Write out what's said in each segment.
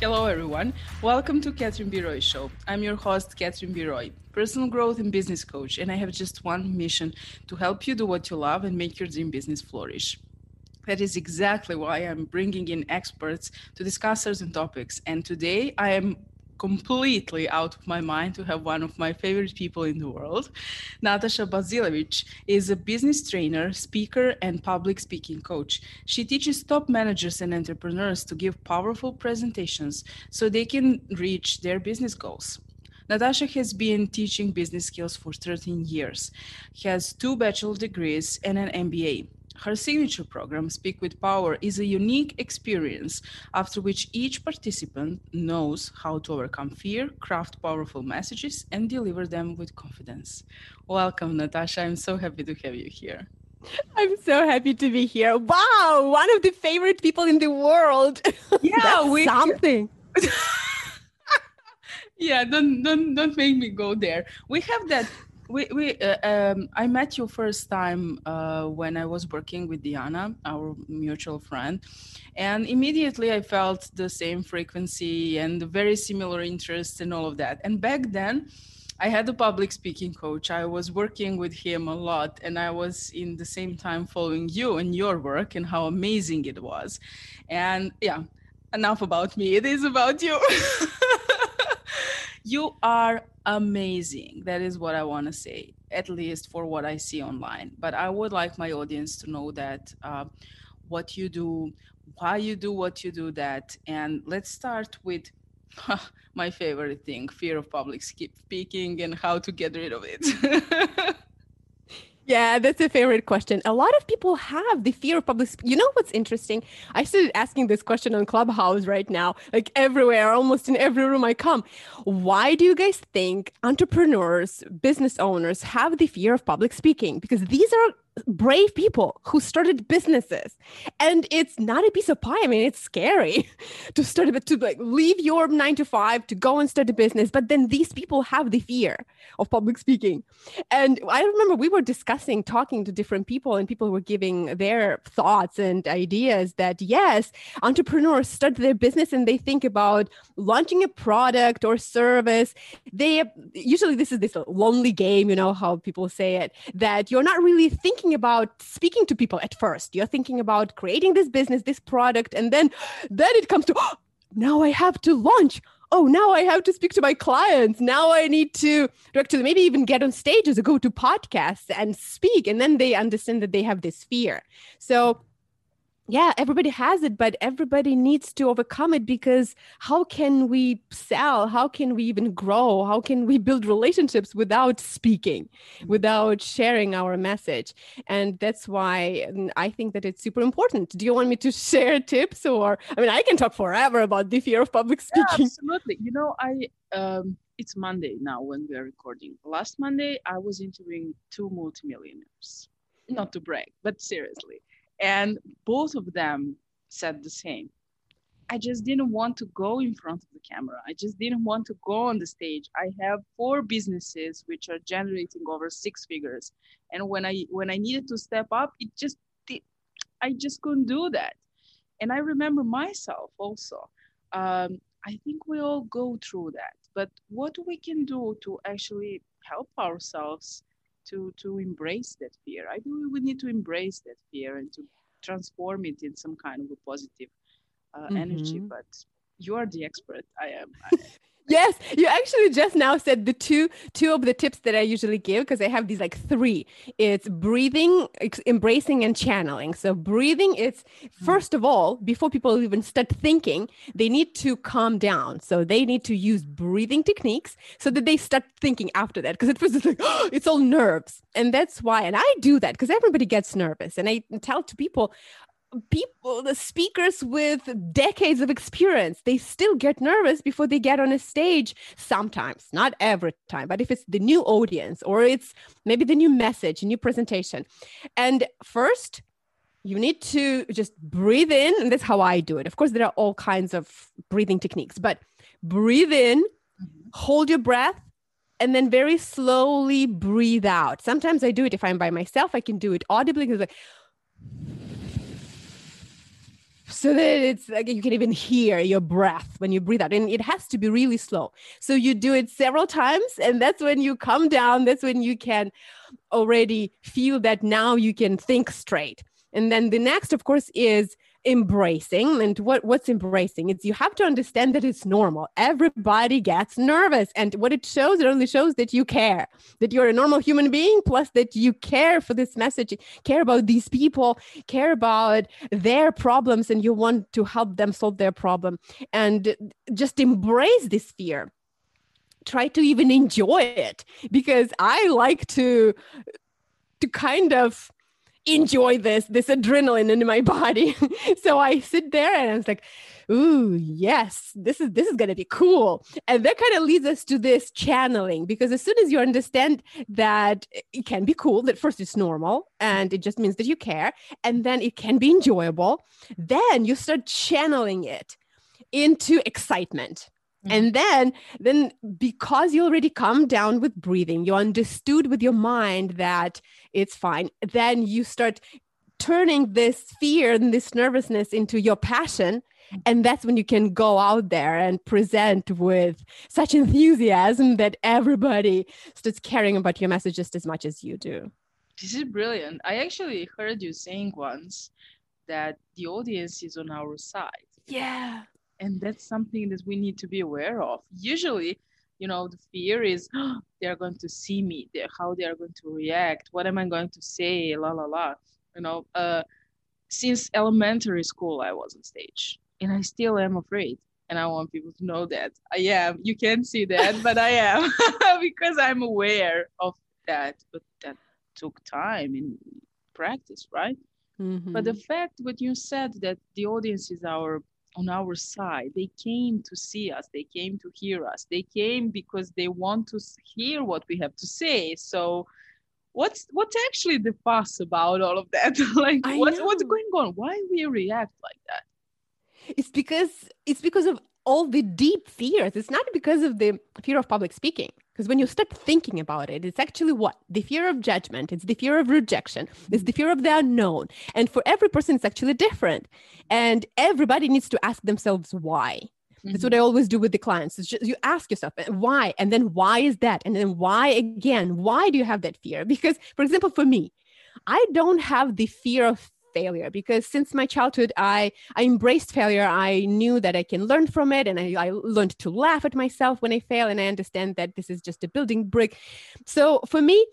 Hello, everyone. Welcome to Catherine B. Roy Show. I'm your host, Catherine B. Roy, personal growth and business coach, and I have just one mission to help you do what you love and make your dream business flourish. That is exactly why I'm bringing in experts to discuss certain topics. And today I am completely out of my mind to have one of my favorite people in the world. Natasha Bazilevych is a business trainer, speaker, and public speaking coach. She teaches top managers and entrepreneurs to give powerful presentations so they can reach their business goals. Natasha has been teaching business skills for 13 years, has two bachelor degrees and an MBA. Her signature program, Speak with Power, is a unique experience after which each participant knows how to overcome fear, craft powerful messages, and deliver them with confidence. Welcome, Natasha. I'm so happy to have you here. I'm so happy to be here. Wow, one of the favorite people in the world. Yeah, we something. yeah, don't don't don't make me go there. We have that we, we uh, um, I met you first time uh, when I was working with Diana, our mutual friend, and immediately I felt the same frequency and very similar interests and all of that. And back then, I had a public speaking coach. I was working with him a lot, and I was in the same time following you and your work and how amazing it was. And yeah, enough about me. It is about you. you are amazing. That is what I want to say, at least for what I see online. But I would like my audience to know that uh, what you do, why you do what you do, that. And let's start with my favorite thing fear of public speaking and how to get rid of it. Yeah, that's a favorite question. A lot of people have the fear of public. you know what's interesting? I started asking this question on Clubhouse right now, like everywhere, almost in every room I come. Why do you guys think entrepreneurs, business owners have the fear of public speaking? Because these are brave people who started businesses. And it's not a piece of pie. I mean it's scary to start to like leave your nine to five to go and start a business. But then these people have the fear of public speaking. And i remember we were discussing talking to different people and people were giving their thoughts and ideas that yes entrepreneurs start their business and they think about launching a product or service. They usually this is this lonely game you know how people say it that you're not really thinking thinking about speaking to people at first. You're thinking about creating this business, this product, and then then it comes to oh, now I have to launch. Oh, now I have to speak to my clients. Now I need to actually maybe even get on stages or go to podcasts and speak. And then they understand that they have this fear. So yeah everybody has it but everybody needs to overcome it because how can we sell? How can we even grow? How can we build relationships without speaking without sharing our message? And that's why mm, i think that it's super important. Do you want me to share tips or i mean i can talk forever about the fear of public speaking. yeah, absolutely. You know i um it's monday now when we are recording. Last monday i was interviewing two multimillionaires. Not to brag but seriously and both of them said the same. I just didn't want to go in front of the camera. I just didn't want to go on the stage. I have four businesses which are generating over six figures. And when I when I needed to step up, it just I just couldn't do that. And I remember myself also. Um, I think we all go through that. But what we can do to actually help ourselves to to embrace that fear. I believe we need to embrace that fear and to transform it in some kind of a positive uh, mm-hmm. energy. But you are the expert. I am. I, yes you actually just now said the two two of the tips that i usually give because i have these like three. It's breathing embracing and channeling. So breathing it's hmm. first of all before people even start thinking they need to calm down. So they need to use breathing techniques so that they start thinking after that because at first it's like oh, it's all nerves. And that's why and i do that because everybody gets nervous. And i tell to people people the speakers with decades of experience they still get nervous before they get on a stage sometimes not every time but if it's the new audience or it's maybe the new message new presentation. And first you need to just breathe in and that's how i do it. Of course there are all kinds of breathing techniques but breathe in mm-hmm. hold your breath and then very slowly breathe out. Sometimes i do it if i'm by myself i can do it audibly because like so that it's like you can even hear your breath when you breathe out and it has to be really slow. So you do it several times and that's when you come down. That's when you can already feel that now you can think straight and then the next of course is embracing. And what what's embracing? It's you have to understand that it's normal. Everybody gets nervous. And what it shows it only shows that you care that you're a normal human being plus that you care for this message care about these people care about their problems and you want to help them solve their problem. And just embrace this fear. Try to even enjoy it because i like to to kind of enjoy this this adrenaline in my body. So i sit there and i was like ooh yes this is this is to be cool. And that kind of leads us to this channeling because as soon as you understand that it can be cool that first it's normal and it just means that you care and then it can be enjoyable then you start channeling it into excitement Mm-hmm. And then, then because you already come down with breathing, you understood with your mind that it's fine. Then you start turning this fear and this nervousness into your passion. Mm-hmm. And that's when you can go out there and present with such enthusiasm that everybody starts caring about your message just as much as you do. This is brilliant. I actually heard you saying once that the audience is on our side. Yeah and that's something that we need to be aware of. Usually you know the fear is oh, they're going to see me they're, how they are going to react what am i going to say la la la you know uh, since elementary school i was on stage and i still am afraid and i want people to know that i am. You can't see that but i am because i'm aware of that but that took time in practice right? Mm-hmm. but the fact what you said that the audience is our on our side. They came to see us, they came to hear us, they came because they want to hear what we have to say. So, what's what's actually the fuss about all of that? like, what's what's going on? Why we react like that? It's because it's because of all the deep fears. It's not because of the fear of public speaking. Because when you start thinking about it, it's actually what? The fear of judgment, it's the fear of rejection, it's the fear of the unknown. And for every person, it's actually different. And everybody needs to ask themselves why. Mm-hmm. That's what I always do with the clients. It's just you ask yourself why, and then why is that? And then why again? Why do you have that fear? Because, for example, for me, I don't have the fear of failure because since my childhood i i embraced failure i knew that i can learn from it and I, I learned to laugh at myself when i fail and i understand that this is just a building brick so for me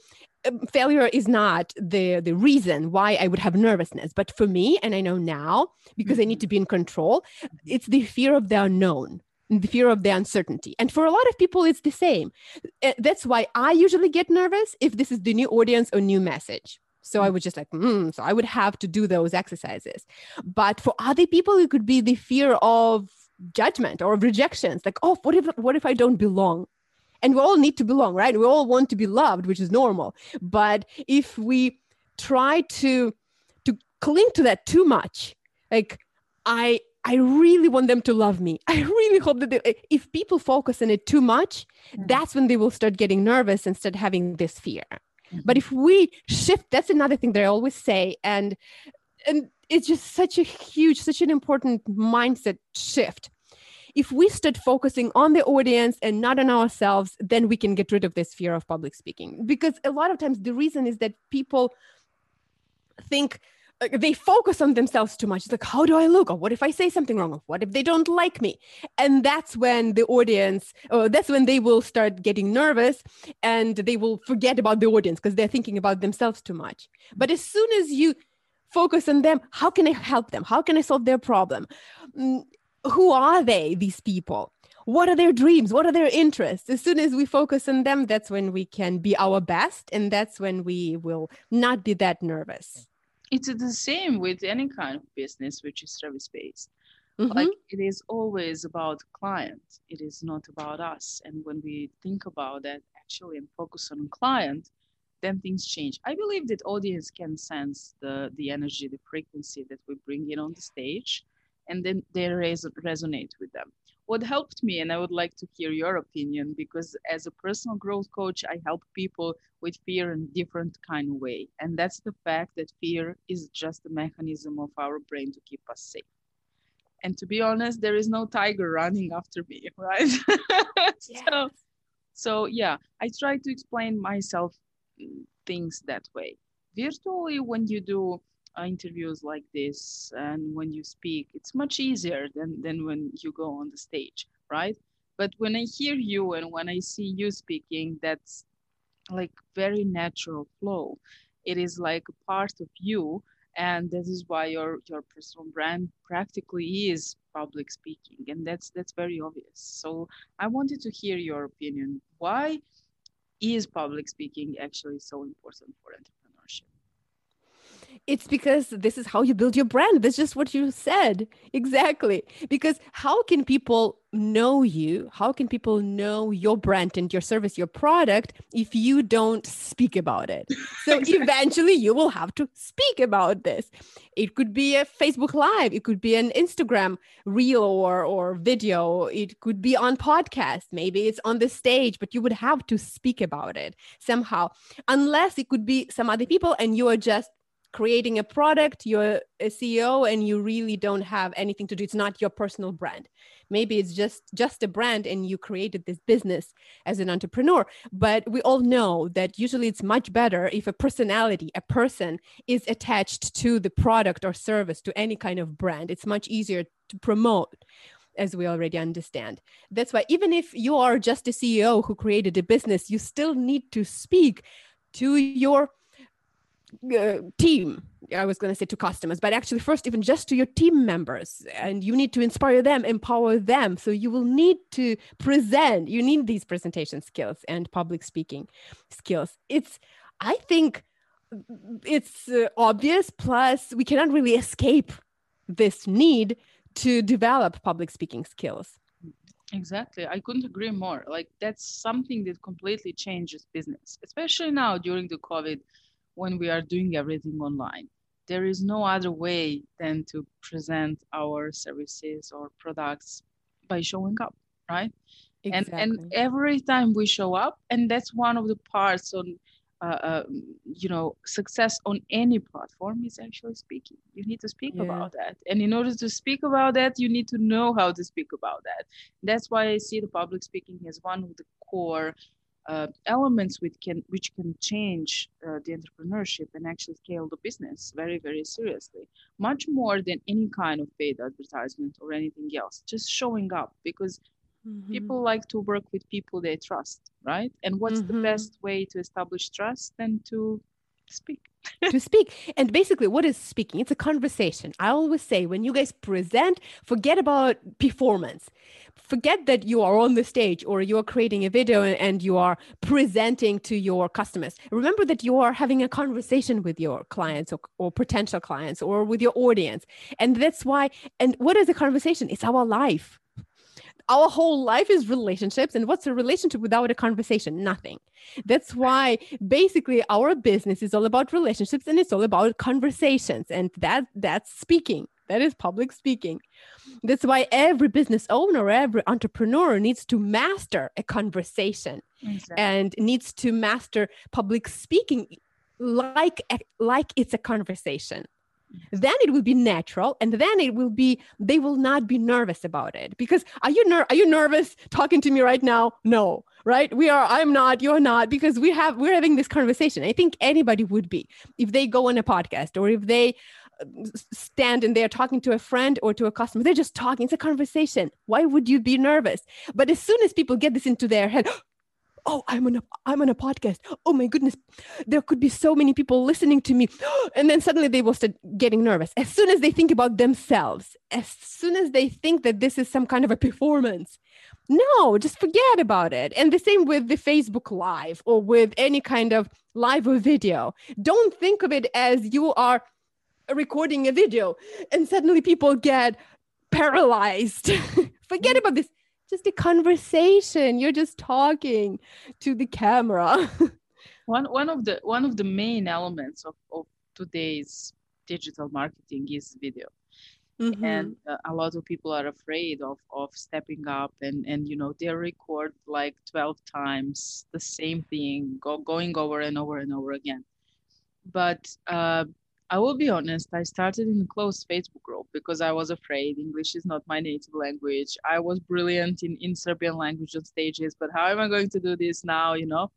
um, failure is not the the reason why i would have nervousness but for me and i know now because i need to be in control it's the fear of the unknown the fear of the uncertainty. And for a lot of people, it's the same. Uh, that's why I usually get nervous if this is the new audience or new message. So I mm. was just like, mm. so I would have to do those exercises. But for other people, it could be the fear of judgment or of rejections. Like, oh, what if what if I don't belong? And we all need to belong, right? We all want to be loved, which is normal. But if we try to to cling to that too much, like I I really want them to love me. I really hope that they, if people focus on it too much, mm-hmm. that's when they will start getting nervous and start having this fear. But if we shift, that's another thing that I always say, and and it's just such a huge, such an important mindset shift. If we start focusing on the audience and not on ourselves, then we can get rid of this fear of public speaking. Because a lot of times the reason is that people think they focus on themselves too much. It's like, how do I look? Or what if I say something wrong? Or what if they don't like me? And that's when the audience, or that's when they will start getting nervous and they will forget about the audience because they're thinking about themselves too much. But as soon as you focus on them, how can I help them? How can I solve their problem? Mm, who are they, these people? What are their dreams? What are their interests? As soon as we focus on them, that's when we can be our best. And that's when we will not be that nervous it's the same with any kind of business which is service based mm-hmm. like it is always about client. It is not about us. And when we think about that actually and focus on client then things change. I believe that audience can sense the the energy the frequency that we bring in on the stage and then they res- resonate with them what helped me and i would like to hear your opinion because as a personal growth coach i help people with fear in different kind of way. And that's the fact that fear is just a mechanism of our brain to keep us safe. And to be honest there is no tiger running after me right? Yes. so so yeah i try to explain myself mm, things that way. Virtually when you do interviews like this and when you speak it's much easier than than when you go on the stage right? But when i hear you and when i see you speaking that's like very natural flow. It is like a part of you and this is why your your personal brand practically is public speaking and that's that's very obvious. So i wanted to hear your opinion. Why is public speaking actually so important for entrepreneurship It's because this is how you build your brand. That's just what you said. Exactly. Because how can people know you? How can people know your brand and your service, your product, if you don't speak about it? So Exactly. eventually you will have to speak about this. It could be a Facebook Live, it could be an Instagram reel or, or video, it could be on podcast. Maybe it's on the stage, but you would have to speak about it somehow, unless it could be some other people and you are just creating a product you're a ceo and you really don't have anything to do. It's not your personal brand. Maybe it's just just a brand and you created this business as an entrepreneur. But we all know that usually it's much better if a personality a person is attached to the product or service to any kind of brand. It's much easier to promote as we already understand. That's why, even if you are just a CEO who created a business, you still need to speak to your uh, team i was going to say to customers but actually first even just to your team members and you need to inspire them empower them so you will need to present you need these presentation skills and public speaking skills it's i think it's uh, obvious plus we cannot really escape this need to develop public speaking skills Exactly. I couldn't agree more. Like that's something that completely changes business, especially now during the COVID when we are doing everything online. There is no other way than to present our services or products by showing up, right? And and every time we show up, and that's one of the parts on uh, uh, you know success on any platform is actually speaking you need to speak Yeah. about that and in order to speak about that you need to know how to speak about that that's why i see the public speaking as one of the core uh, elements which can which can change uh, the entrepreneurship and actually scale the business very very seriously much more than any kind of paid advertisement or anything else just showing up because Mhm. people like to work with people they trust right and what's the Mhm. best way to establish trust than to speak to speak. And basically, what is speaking? It's a conversation. I always say when you guys present, forget about performance. Forget that you are on the stage or you are creating a video and- you are presenting to your customers. Remember that you are having a conversation with your clients or, or potential clients or with your audience. And that's why, and what is a conversation? It's our life. Our whole life is relationships. And what's a relationship without a conversation? Nothing. That's why basically our business is all about relationships and it's all about conversations and that that's speaking that is public speaking that's why every business owner every entrepreneur needs to master a conversation and needs to master public speaking like like it's a conversation then it will be natural and then it will be they will not be nervous about it because are you ner- are you nervous talking to me right now? No right? We are i'm not you're not because we have we're having this conversation. I think anybody would be if they go on a podcast or if they uh, stand and they're talking to a friend or to a customer they're just talking it's a conversation. Why would you be nervous? But as soon as people get this into their head oh i'm on a i'm on a podcast. Oh my goodness. There could be so many people listening to me. And then suddenly they will start getting nervous. As soon as they think about themselves as soon as they think that this is some kind of a performance no just forget about it. And the same with the facebook live or with any kind of live or video. Don't think of it as you are recording a video and suddenly people get paralyzed. Forget mm. about this just a conversation. You're just talking to the camera. One one of the one of the main elements of, of today's digital marketing is video. Mhm. and uh, a lot of people are afraid of of stepping up and and you know they record like 12 times the same thing go, going over and over and over again. But uh, I will be honest, I started in a closed Facebook group because I was afraid English is not my native language. I was brilliant in, in Serbian language on stages, but how am I going to do this now, you know?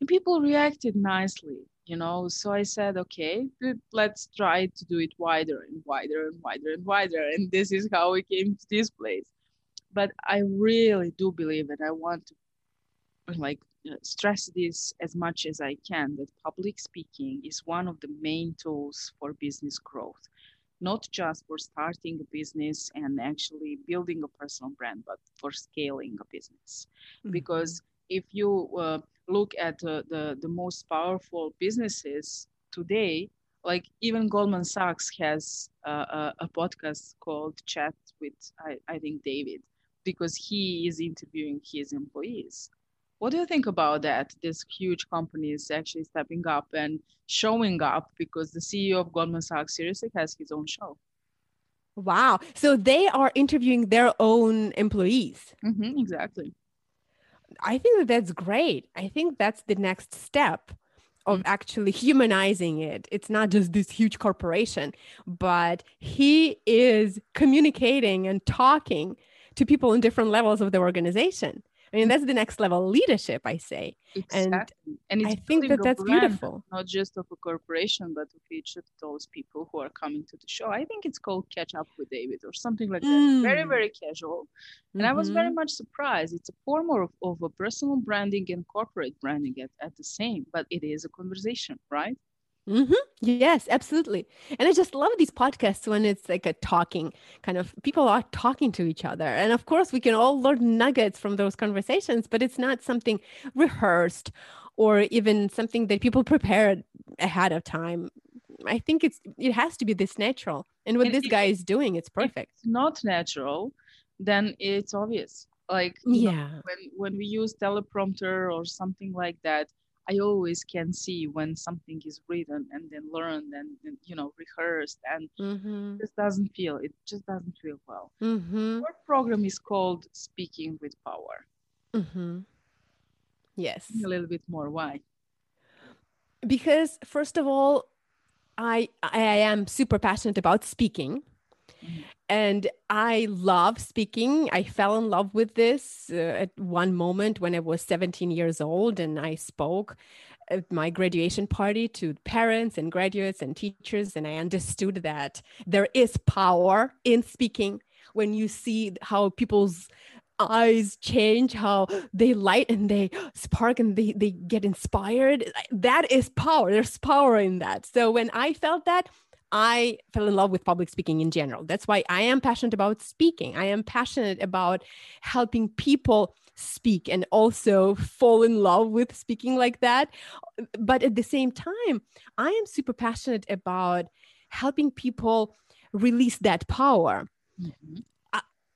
And people reacted nicely, you know. So I said, okay, let's try to do it wider and wider and wider and wider. And this is how we came to this place. But I really do believe and I want to like uh, stress this as much as I can that public speaking is one of the main tools for business growth, not just for starting a business and actually building a personal brand, but for scaling a business. Mm-hmm. Because if you uh, look at uh, the, the most powerful businesses today, like even Goldman Sachs has a, a podcast called Chat with, I, I think, David, because he is interviewing his employees what do you think about that? This huge companies actually stepping up and showing up because the CEO of Goldman Sachs seriously has his own show. Wow. So they are interviewing their own employees. Mm-hmm, exactly. I think that that's great. I think that's the next step of mm-hmm. actually humanizing it. It's not just this huge corporation, but he is communicating and talking to people in different levels of the organization. I mean, that's the next level leadership, I say. Exactly. And, and I think that that's beautiful. Not just of a corporation, but of each of those people who are coming to the show. I think it's called Catch Up with David or something like that. Mm. Very, very casual. And mm-hmm. I was very mm-hmm. much surprised. It's a form of, of a personal branding and corporate branding at, at the same, but it is a conversation, right? Mm-hmm. Yes, absolutely. And I just love these podcasts when it's like a talking kind of people are talking to each other. And of course, we can all learn nuggets from those conversations, but it's not something rehearsed or even something that people prepared ahead of time. I think it's it has to be this natural. And what and this guy is doing, it's perfect. it's not natural, then it's obvious. Like yeah, know, when when we use teleprompter or something like that, I always can see when something is written and then learned and, and you know rehearsed and mm-hmm. just doesn't feel it just doesn't feel well. Mm-hmm. Our program is called Speaking with Power. Mm-hmm. Yes, a little bit more. Why? Because first of all, I I am super passionate about speaking. And I love speaking. I fell in love with this uh, at one moment when I was 17 years old, and I spoke at my graduation party to parents and graduates and teachers, and I understood that there is power in speaking. When you see how people's eyes change how they light and they spark and they, they get inspired that is power. There's power in that. So when i felt that I fell in love with public speaking in general. That's why I am passionate about speaking. I am passionate about helping people speak and also fall in love with speaking like that. But at the same time, I am super passionate about helping people release that power. Mm-hmm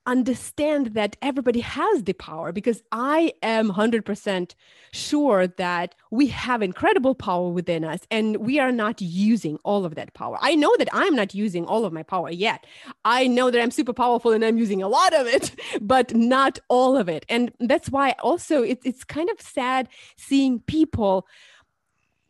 understand that everybody has the power because I am 100% sure that we have incredible power within us and we are not using all of that power. I know that I'm not using all of my power yet. I know that I'm super powerful and I'm using a lot of it, but not all of it. And that's why also it, it's kind of sad seeing people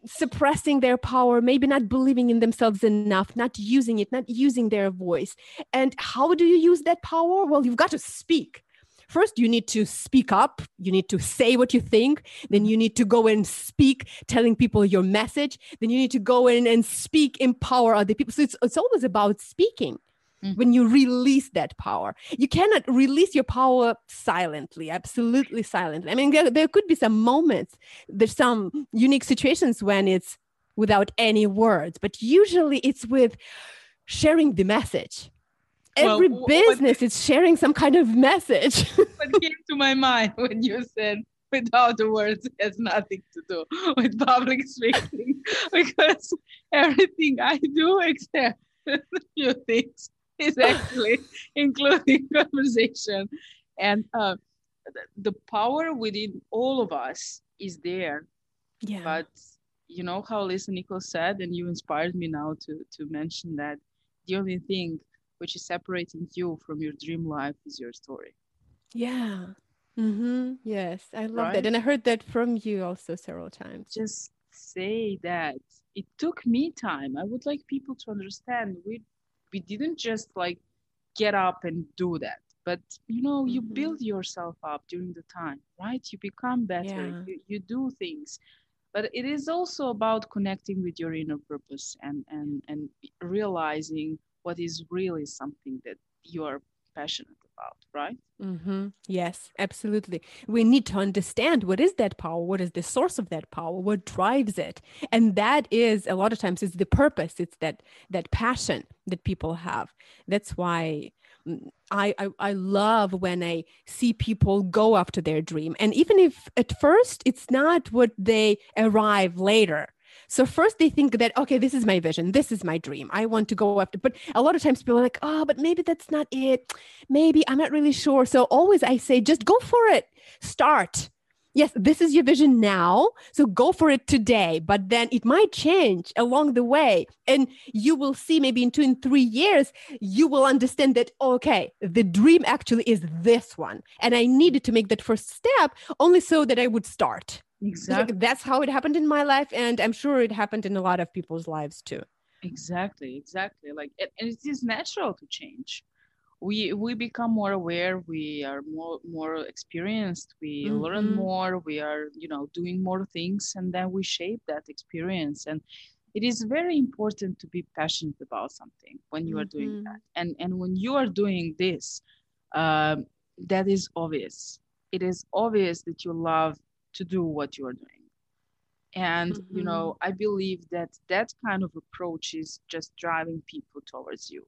suppressing their power, maybe not believing in themselves enough, not using it, not using their voice. And how do you use that power? Well, you've got to speak. First, you need to speak up. You need to say what you think. Then you need to go and speak, telling people your message. Then you need to go in and speak, empower other people. So it's, it's always about speaking mm-hmm. when you release that power. You cannot release your power silently, absolutely silently. I mean, there, there could be some moments, there's some unique situations when it's without any words, but usually it's with sharing the message. Every well, business is sharing some kind of message. what came to my mind when you said without the words has nothing to do with public speaking because everything I do except a few things is actually including conversation. And uh, the power within all of us is there. Yeah. But you know how Lisa Nichols said, and you inspired me now to to mention that the only thing which is separating you from your dream life is your story. Yeah. Mm-hmm. Yes, I love right? that, and I heard that from you also several times. Just say that it took me time. I would like people to understand we we didn't just like get up and do that but you know you mm-hmm. build yourself up during the time right you become better yeah. you, you do things but it is also about connecting with your inner purpose and and and realizing what is really something that you are passionate about right mm-hmm. yes absolutely we need to understand what is that power what is the source of that power what drives it and that is a lot of times it's the purpose it's that that passion that people have that's why I, I, I love when I see people go after their dream. And even if at first it's not what they arrive later. So first they think that, okay, this is my vision. This is my dream. I want to go after, but a lot of times people are like, oh, but maybe that's not it. Maybe I'm not really sure. So always I say, just go for it. Start yes, this is your vision now. So go for it today. But then it might change along the way. And you will see maybe in two and three years, you will understand that, okay, the dream actually is this one. And I needed to make that first step only so that I would start. Exactly. That's how it happened in my life. And I'm sure it happened in a lot of people's lives too. Exactly. Exactly. Like, and it is natural to change we we become more aware we are more more experienced we mm-hmm. learn more we are you know doing more things and then we shape that experience and it is very important to be passionate about something when you are mm-hmm. doing that and and when you are doing this um, that is obvious it is obvious that you love to do what you are doing and mm-hmm. you know i believe that that kind of approach is just driving people towards you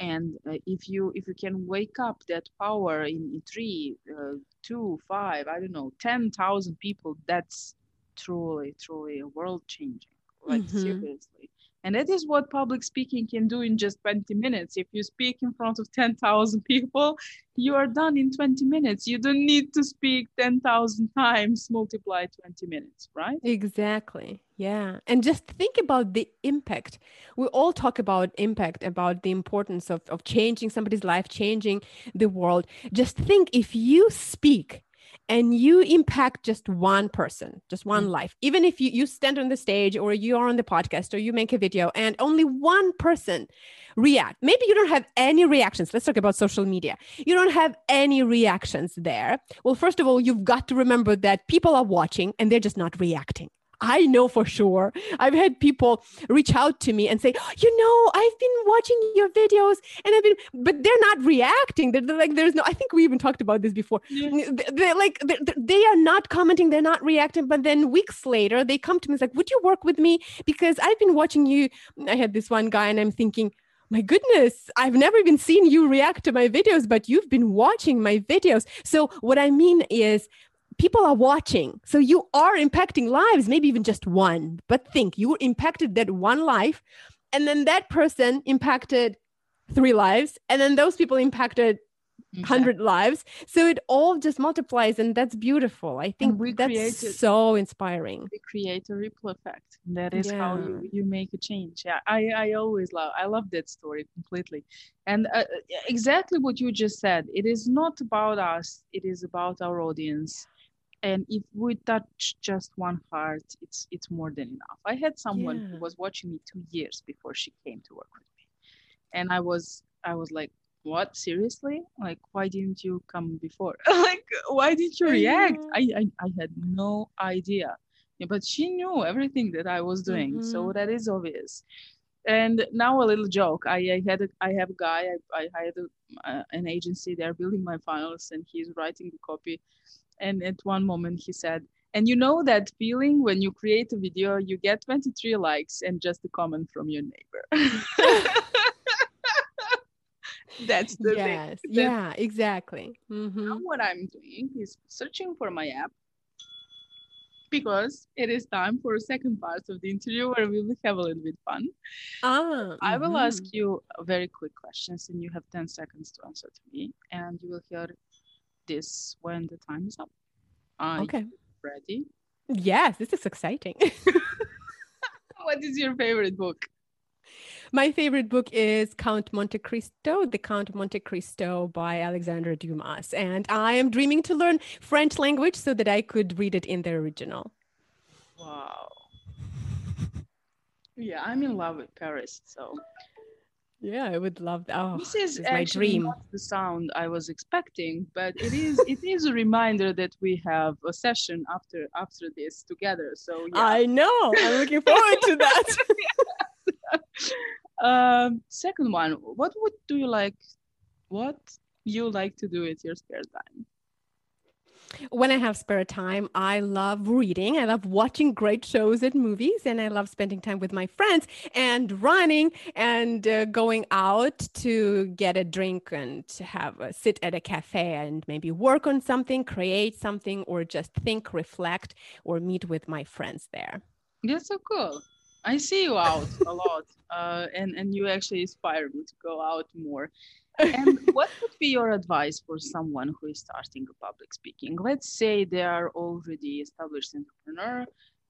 and uh, if you if you can wake up that power in, in three uh, two five i don't know 10000 people that's truly truly a world changing like mm-hmm. seriously and that is what public speaking can do in just 20 minutes. If you speak in front of 10,000 people, you are done in 20 minutes. You don't need to speak 10,000 times, multiply 20 minutes, right? Exactly. Yeah. And just think about the impact. We all talk about impact, about the importance of, of changing somebody's life, changing the world. Just think if you speak and you impact just one person, just one mm-hmm. life, even if you, you stand on the stage or you are on the podcast or you make a video and only one person react, maybe you don't have any reactions. Let's talk about social media. You don't have any reactions there. Well, first of all, you've got to remember that people are watching and they're just not reacting. I know for sure. I've had people reach out to me and say, you know, I've been watching your videos and I've been, but they're not reacting. They're, they're like, there's no, I think we even talked about this before. They're like, they're, they are not commenting, they're not reacting. But then weeks later, they come to me, it's like, would you work with me? Because I've been watching you. I had this one guy and I'm thinking, my goodness, I've never even seen you react to my videos, but you've been watching my videos. So, what I mean is, people are watching. So you are impacting lives, maybe even just one. But think you impacted that one life, and then that person impacted three lives, and then those people impacted hundred lives. So it all just multiplies, and that's beautiful. I think we that's created, so inspiring. We create a ripple effect. That is yeah. how you, you make a change. Yeah, I I always love I love that story completely, and uh, exactly what you just said. It is not about us. It is about our audience and if we touch just one heart it's it's more than enough. I had someone yeah. who was watching me two years before she came to work with me. And i was i was like what? Seriously? Like why didn't you come before? Like why did you react? I, I i had no idea. Yeah, but she knew everything that i was doing mm-hmm. so that is obvious. And now a little joke. I, I had a, i have a guy i, I hired a, uh, an agency. They're building my finals and he's writing the copy and at one moment he said and you know that feeling when you create a video you get 23 likes and just a comment from your neighbor that's the yes thing. yeah exactly mm-hmm. now what i'm doing is searching for my app because it is time for a second part of the interview where we will have a little bit fun. Ah, I will mm-hmm. ask you very quick questions and you have 10 seconds to answer to me and you will hear this when the time is up. Are okay. ready? Yes, this is exciting. what is your favorite book? My favorite book is Count Monte Cristo, The Count of Monte Cristo by Alexandre Dumas. And I am dreaming to learn French language so that I could read it in the original. Wow. Yeah, I'm in love with Paris. So yeah, I would love that. Oh, this is this is my dream. not the sound I was expecting, but it is it is a reminder that we have a session after after this together. So yeah. I know. I'm looking forward to that. um, second one, what would do you like? What you like to do with your spare time? When I have spare time, I love reading. I love watching great shows and movies, and I love spending time with my friends and running and uh, going out to get a drink and have a sit at a cafe and maybe work on something, create something, or just think, reflect, or meet with my friends there. That's so cool. I see you out a lot, uh, and and you actually inspire me to go out more. And what would be your advice for someone who is starting a public speaking? Let's say they are already established entrepreneur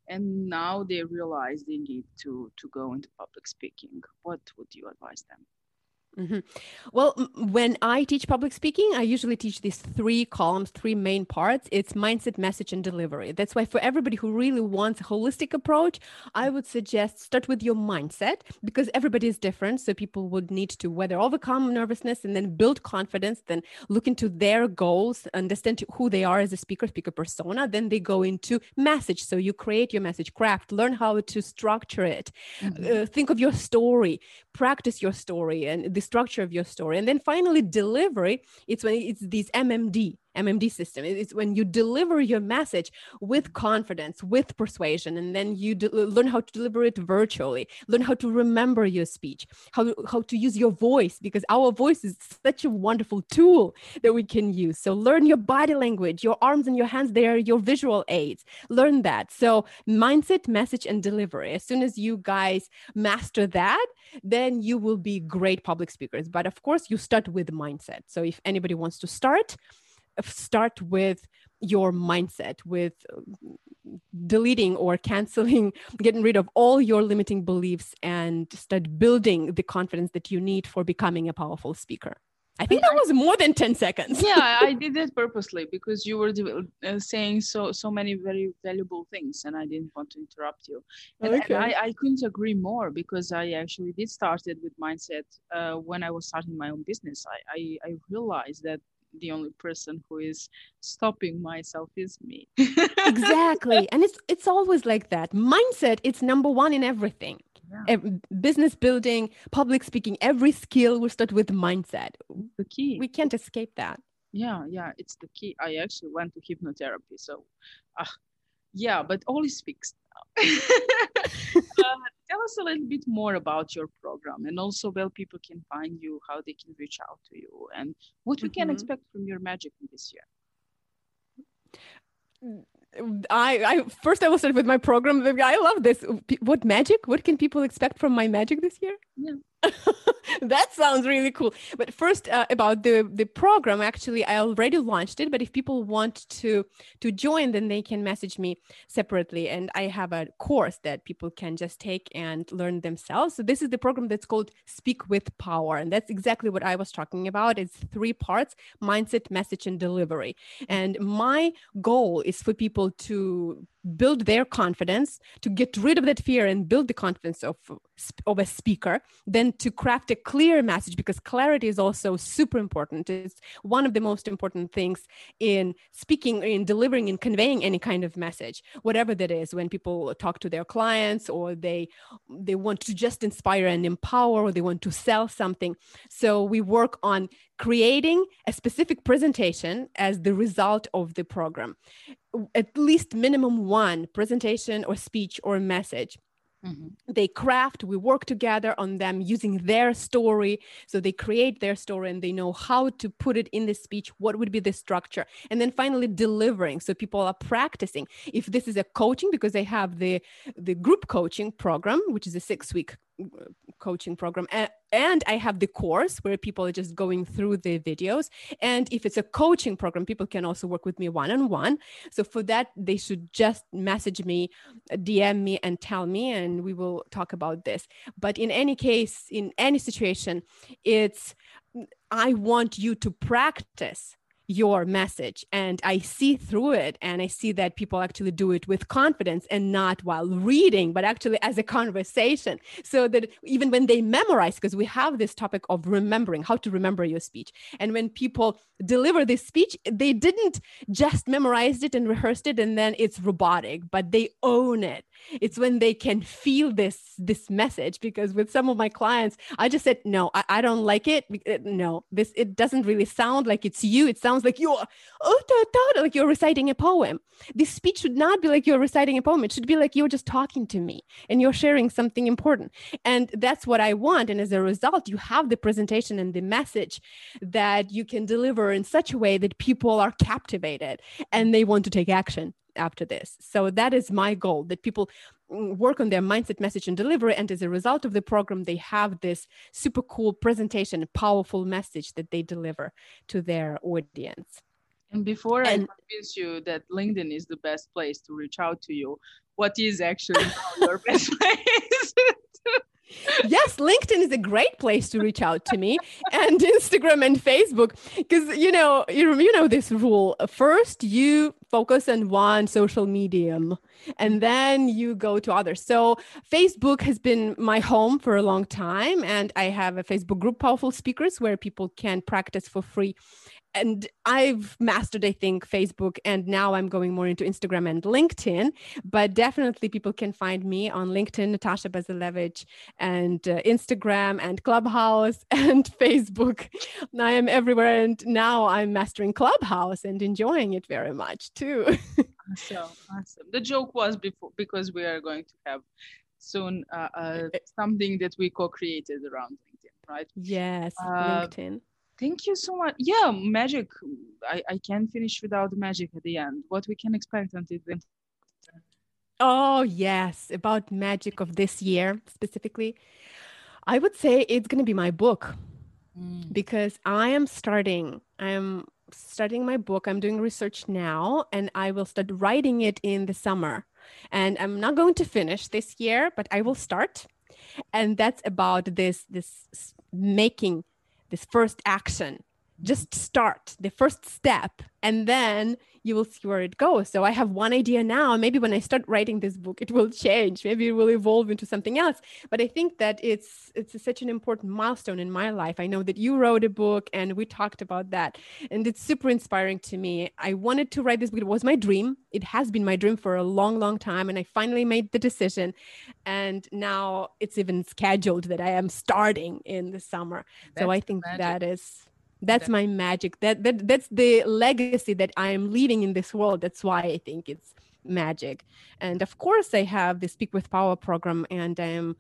and now they realize they need to to go into public speaking. What would you advise them? Mm-hmm. Well, when I teach public speaking, I usually teach these three columns, three main parts. It's mindset, message, and delivery. That's why for everybody who really wants a holistic approach, I would suggest start with your mindset because everybody is different. So people would need to whether overcome nervousness and then build confidence, then look into their goals, understand who they are as a speaker, speaker persona. Then they go into message. So you create your message, craft, learn how to structure it, mm-hmm. uh, think of your story, practice your story, and the structure of your story. And then finally, delivery, it's when it's these MMD, MMD system. It's when you deliver your message with confidence, with persuasion, and then you learn how to deliver it virtually, learn how to remember your speech, how, how to use your voice, because our voice is such a wonderful tool that we can use. So learn your body language, your arms and your hands, they are your visual aids. Learn that. So mindset, message, and delivery. As soon as you guys master that, then you will be great public speakers. But of course, you start with mindset. So if anybody wants to start, start with your mindset with uh, deleting or canceling getting rid of all your limiting beliefs and start building the confidence that you need for becoming a powerful speaker I think that was more than 10 seconds. yeah, I did it purposely because you were uh, saying so so many very valuable things and I didn't want to interrupt you. And, okay. and I, I couldn't agree more because I actually did started with mindset uh, when I was starting my own business. I, I, I realized that the only person who is stopping myself is me. Exactly. And it's it's always like that. Mindset it's number one in everything. Yeah. business building public speaking every skill will start with mindset. The key. We can't escape that. Yeah yeah it's the key. I actually went to hypnotherapy so uh, yeah but all is fixed uh, tell us a little bit more about your program and also where people can find you, how they can reach out to you, and what we mm-hmm. can expect from your magic this year. I, I first I will start with my program. I love this. What magic? What can people expect from my magic this year? Yeah. that sounds really cool. But first, uh, about the the program. Actually, I already launched it. But if people want to to join, then they can message me separately. And I have a course that people can just take and learn themselves. So this is the program that's called Speak with Power, and that's exactly what I was talking about. It's three parts: mindset, message, and delivery. And my goal is for people to build their confidence to get rid of that fear and build the confidence of of a speaker then to craft a clear message because clarity is also super important. It's one of the most important things in speaking in delivering and conveying any kind of message whatever that is. When people talk to their clients or they they want to just inspire and empower or they want to sell something. So we work on creating a specific presentation as the result of the program at least minimum one presentation or speech or message Mm-hmm. They craft, we work together on them using their story. So they create their story and they know how to put it in the speech, what would be the structure. And then finally delivering. So people are practicing. If this is a coaching, because they have the, the group coaching program, which is a six week coaching program. And, i have the course where people are just going through the videos. And if it's a coaching program people can also work with me one-on-one. So for that they should just message me dm me and tell me and we will talk about this. But in any case in any situation it's i want you to practice your message. And i see through it and i see that people actually do it with confidence and not while reading but actually as a conversation. So that even when they memorize because we have this topic of remembering how to remember your speech. And when people deliver this speech they didn't just memorize it and rehearsed it and then it's robotic but they own it. It's when they can feel this this message because with some of my clients i just said no i, I don't like it uh, no this it doesn't really sound like it's you it sounds sounds like you're oh, like you're reciting a poem. This speech should not be like you're reciting a poem. It should be like you're just talking to me and you're sharing something important. And that's what I want. And as a result, you have the presentation and the message that you can deliver in such a way that people are captivated and they want to take action after this. So that is my goal that people Mm, work on their mindset, message, and delivery. And as a result of the program, they have this super cool presentation, powerful message that they deliver to their audience. And before and, I convince you that LinkedIn is the best place to reach out to you, what is actually your best place? yes, LinkedIn is a great place to reach out to me, and Instagram and Facebook, because you know you, you know this rule. First, you focus on one social medium, and then you go to others. So Facebook has been my home for a long time, and I have a Facebook group, Powerful Speakers, where people can practice for free and I've mastered, I think, Facebook, and now I'm going more into Instagram and LinkedIn. But definitely, people can find me on LinkedIn, Natasha Bazilevych, and uh, Instagram, and Clubhouse, and Facebook. I am everywhere, and now I'm mastering Clubhouse and enjoying it very much too. awesome, awesome. The joke was before because we are going to have soon uh, uh, something that we co-created around LinkedIn, right? Yes, uh, LinkedIn Thank you so much. Yeah, magic. I, I can't finish without magic at the end. What we can expect until then. Oh, yes. About magic of this year specifically. I would say it's going to be my book mm. because I am starting. I am studying my book. I'm doing research now and I will start writing it in the summer. And I'm not going to finish this year, but I will start. And that's about this this making this first action just start the first step and then you will see where it goes. So i have one idea now. Maybe when i start writing this book it will change. Maybe it will evolve into something else. But i think that it's it's such an important milestone in my life. I know that you wrote a book and we talked about that and it's super inspiring to me. I wanted to write this book. It was my dream. It has been my dream for a long long time and i finally made the decision. And now it's even scheduled that i am starting in the summer. That's so i think that is that's my magic. That, that that's the legacy that i am leaving in this world. That's why i think it's magic. And of course i have the speak with power program and i'm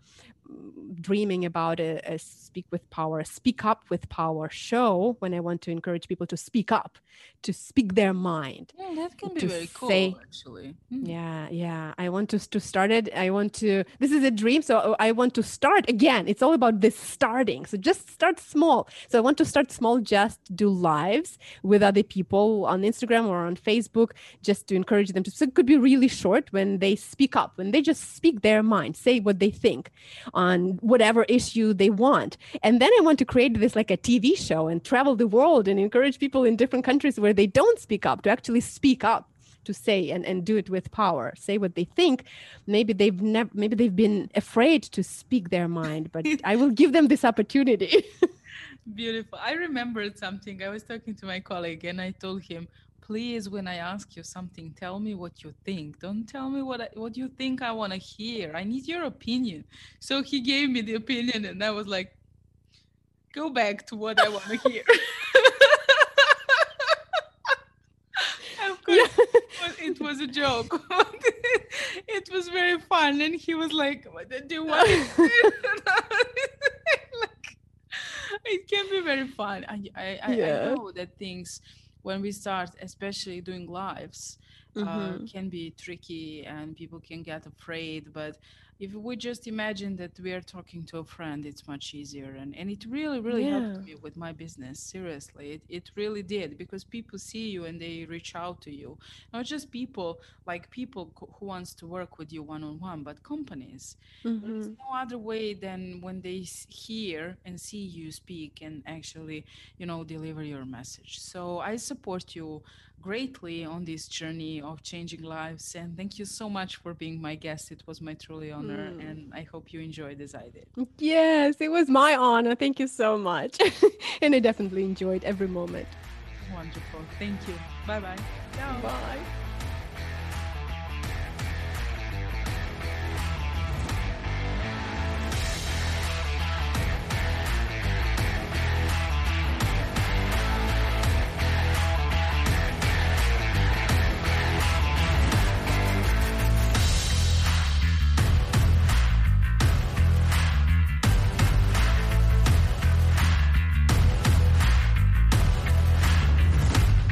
dreaming about a, a, speak with power speak up with power show when i want to encourage people to speak up to speak their mind yeah that can be very cool say, actually. Mm. yeah yeah. I want to, to start it. I want to this is a dream so i want to start again. It's all about this starting. So just start small. So i want to start small just do lives with other people on instagram or on facebook just to encourage them to so it could be really short when they speak up when they just speak their mind say what they think on whatever issue they want. And then I want to create this like a TV show and travel the world and encourage people in different countries where they don't speak up to actually speak up to say and, and do it with power say what they think. Maybe they've never maybe they've been afraid to speak their mind but i will give them this opportunity. Beautiful. I remembered something. I was talking to my colleague and i told him please when i ask you something tell me what you think. Don't tell me what I, what you think i want to hear. I need your opinion. So he gave me the opinion and i was like go back to what i want to hear. Of course yeah. it was a joke. It was very fun and he was like what did you want like, it can be very fun. I i, yeah. I know that things when we start especially doing lives uh, Mhm. can be tricky and people can get afraid but if we just imagine that we are talking to a friend it's much easier. And, and it really really helped me with my business seriously. It, it really did because people see you and they reach out to you. Not just people like people who wants to work with you one-on-one but companies. There is Mhm. no other way than when they hear and see you speak and actually you know deliver your message. So i support you greatly on this journey of changing lives and thank you so much for being my guest it was my truly honor Mm. and i hope you enjoyed as i did Yes, it was my honor. Thank you so much. and I definitely enjoyed every moment. wonderful thank you bye bye ciao Bye.